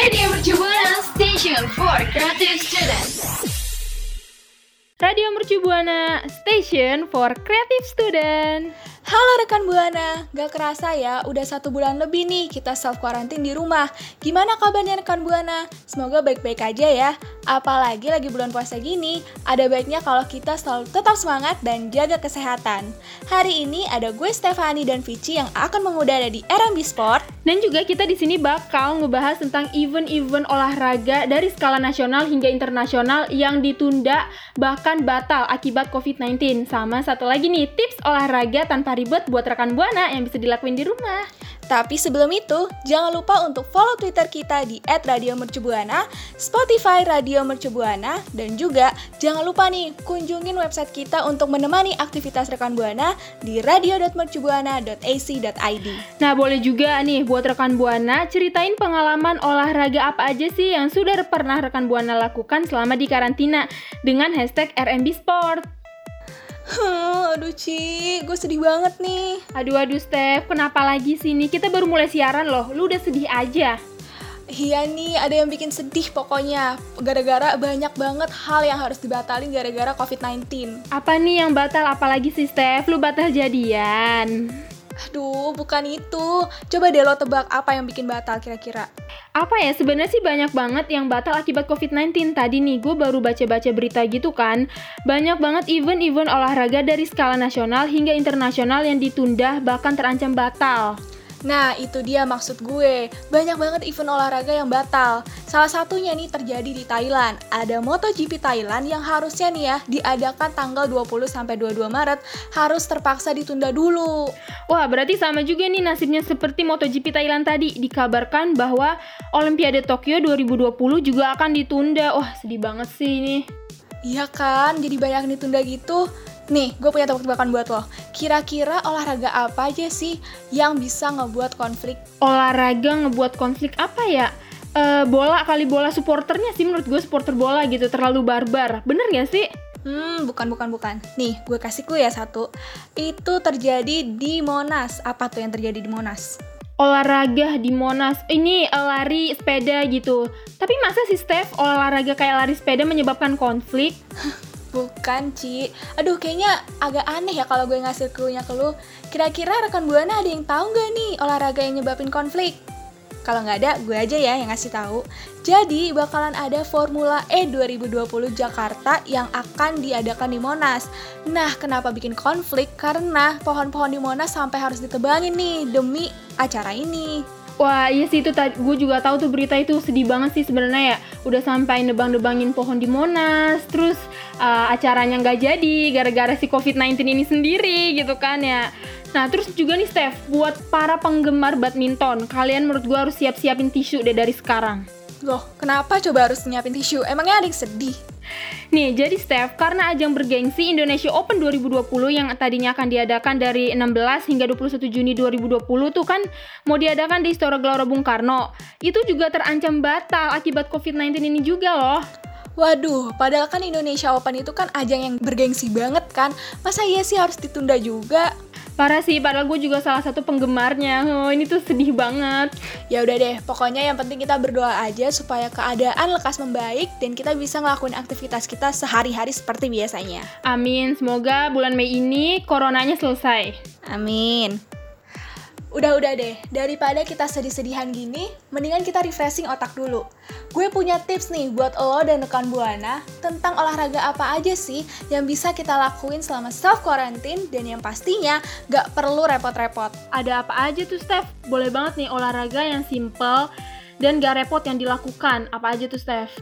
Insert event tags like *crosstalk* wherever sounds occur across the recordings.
Radio Mercu Buana Station for Creative Students. Radio Mercu Buana Station for Creative Student. Halo rekan Buana, gak kerasa ya udah satu bulan lebih nih kita self quarantine di rumah. Gimana kabarnya rekan Buana? Semoga baik-baik aja ya. Apalagi lagi bulan puasa gini, ada baiknya kalau kita selalu tetap semangat dan jaga kesehatan. Hari ini ada gue Stefani dan Vici yang akan mengudara di RMB Sport. Dan juga kita di sini bakal ngebahas tentang event-event olahraga dari skala nasional hingga internasional yang ditunda bahkan batal akibat COVID-19. Sama satu lagi nih, tips olahraga tanpa ribet buat rekan Buana yang bisa dilakuin di rumah. Tapi sebelum itu, jangan lupa untuk follow Twitter kita di @radiomercubuana, Spotify Radio Mercubuana, dan juga jangan lupa nih kunjungin website kita untuk menemani aktivitas rekan Buana di radio.mercubuana.ac.id. Nah, boleh juga nih buat rekan Buana ceritain pengalaman olahraga apa aja sih yang sudah pernah rekan Buana lakukan selama di karantina dengan hashtag RMB Sport. Huh, aduh Ci, gue sedih banget nih. Aduh aduh Steph, kenapa lagi sih nih? Kita baru mulai siaran loh, lu udah sedih aja. Iya nih, ada yang bikin sedih pokoknya. Gara-gara banyak banget hal yang harus dibatalin gara-gara COVID-19. Apa nih yang batal? Apalagi sih Steph, lu batal jadian. Aduh, bukan itu. Coba deh lo tebak apa yang bikin batal kira-kira. Apa ya, sebenarnya sih banyak banget yang batal akibat COVID-19. Tadi nih, gue baru baca-baca berita gitu kan. Banyak banget event-event olahraga dari skala nasional hingga internasional yang ditunda bahkan terancam batal. Nah, itu dia maksud gue. Banyak banget event olahraga yang batal. Salah satunya nih terjadi di Thailand. Ada MotoGP Thailand yang harusnya nih ya diadakan tanggal 20 sampai 22 Maret harus terpaksa ditunda dulu. Wah, berarti sama juga nih nasibnya seperti MotoGP Thailand tadi. Dikabarkan bahwa Olimpiade Tokyo 2020 juga akan ditunda. Wah, sedih banget sih ini. Iya kan, jadi banyak ditunda gitu. Nih, gue punya tebak-tebakan buat lo. Kira-kira olahraga apa aja sih yang bisa ngebuat konflik? Olahraga ngebuat konflik apa ya? Uh, bola kali bola supporternya sih menurut gue supporter bola gitu terlalu barbar. Bener gak sih? Hmm, bukan, bukan, bukan. Nih, gue kasih clue ya satu. Itu terjadi di Monas. Apa tuh yang terjadi di Monas? olahraga di Monas ini uh, lari sepeda gitu tapi masa sih Steph olahraga kayak lari sepeda menyebabkan konflik *laughs* Bukan, Ci. Aduh, kayaknya agak aneh ya kalau gue ngasih clue-nya ke lu. Kira-kira rekan Buana ada yang tahu nggak nih olahraga yang nyebabin konflik? Kalau nggak ada, gue aja ya yang ngasih tahu. Jadi, bakalan ada Formula E 2020 Jakarta yang akan diadakan di Monas. Nah, kenapa bikin konflik? Karena pohon-pohon di Monas sampai harus ditebangin nih demi acara ini. Wah iya sih itu gue juga tahu tuh berita itu sedih banget sih sebenarnya ya. Udah sampai nebang-nebangin pohon di Monas terus uh, acaranya nggak jadi gara-gara si COVID-19 ini sendiri gitu kan ya. Nah terus juga nih Steph buat para penggemar badminton kalian menurut gue harus siap-siapin tisu deh dari sekarang. Loh kenapa coba harus nyiapin tisu? Emangnya ada yang sedih Nih, jadi Steph, karena ajang bergengsi Indonesia Open 2020 yang tadinya akan diadakan dari 16 hingga 21 Juni 2020 tuh kan mau diadakan di Istora Gelora Bung Karno. Itu juga terancam batal akibat COVID-19 ini juga loh. Waduh, padahal kan Indonesia Open itu kan ajang yang bergengsi banget kan. Masa iya sih harus ditunda juga? Parah sih, padahal gue juga salah satu penggemarnya. Oh, ini tuh sedih banget. Ya udah deh, pokoknya yang penting kita berdoa aja supaya keadaan lekas membaik dan kita bisa ngelakuin aktivitas kita sehari-hari seperti biasanya. Amin, semoga bulan Mei ini coronanya selesai. Amin. Udah-udah deh, daripada kita sedih-sedihan gini, mendingan kita refreshing otak dulu. Gue punya tips nih buat lo dan rekan Buana tentang olahraga apa aja sih yang bisa kita lakuin selama self quarantine dan yang pastinya gak perlu repot-repot. Ada apa aja tuh Steph? Boleh banget nih olahraga yang simple dan gak repot yang dilakukan. Apa aja tuh Steph?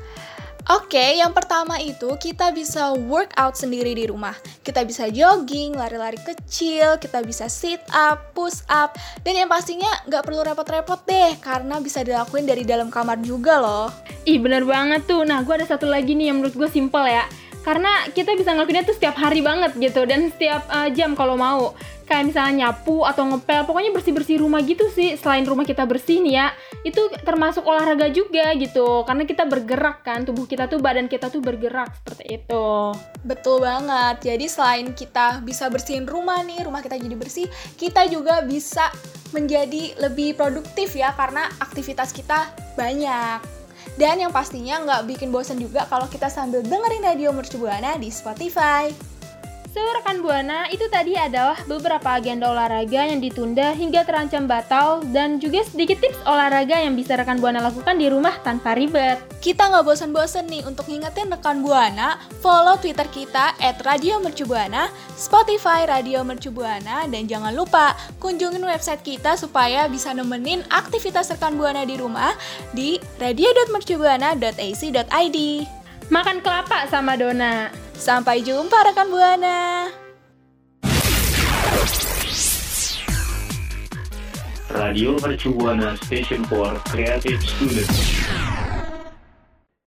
Oke, yang pertama itu kita bisa workout sendiri di rumah. Kita bisa jogging, lari-lari kecil, kita bisa sit up, push up, dan yang pastinya nggak perlu repot-repot deh, karena bisa dilakuin dari dalam kamar juga loh. Ih bener banget tuh, nah gue ada satu lagi nih yang menurut gue simple ya. Karena kita bisa ngelakuinnya tuh setiap hari banget gitu, dan setiap uh, jam kalau mau. Kayak misalnya nyapu atau ngepel pokoknya bersih bersih rumah gitu sih. Selain rumah kita bersih nih ya itu termasuk olahraga juga gitu. Karena kita bergerak kan tubuh kita tuh badan kita tuh bergerak seperti itu. Betul banget. Jadi selain kita bisa bersihin rumah nih rumah kita jadi bersih kita juga bisa menjadi lebih produktif ya karena aktivitas kita banyak. Dan yang pastinya nggak bikin bosan juga kalau kita sambil dengerin radio Mercu Buana di Spotify. So, rekan Buana, itu tadi adalah beberapa agenda olahraga yang ditunda hingga terancam batal dan juga sedikit tips olahraga yang bisa rekan Buana lakukan di rumah tanpa ribet. Kita nggak bosan-bosan nih untuk ngingetin rekan Buana, follow Twitter kita at Radio Mercubuana, Spotify Radio Mercubuana, dan jangan lupa kunjungin website kita supaya bisa nemenin aktivitas rekan Buana di rumah di radio.mercubuana.ac.id. Makan kelapa sama Dona. Sampai jumpa rekan Buana. Radio Mercu Buana Station for Creative Students.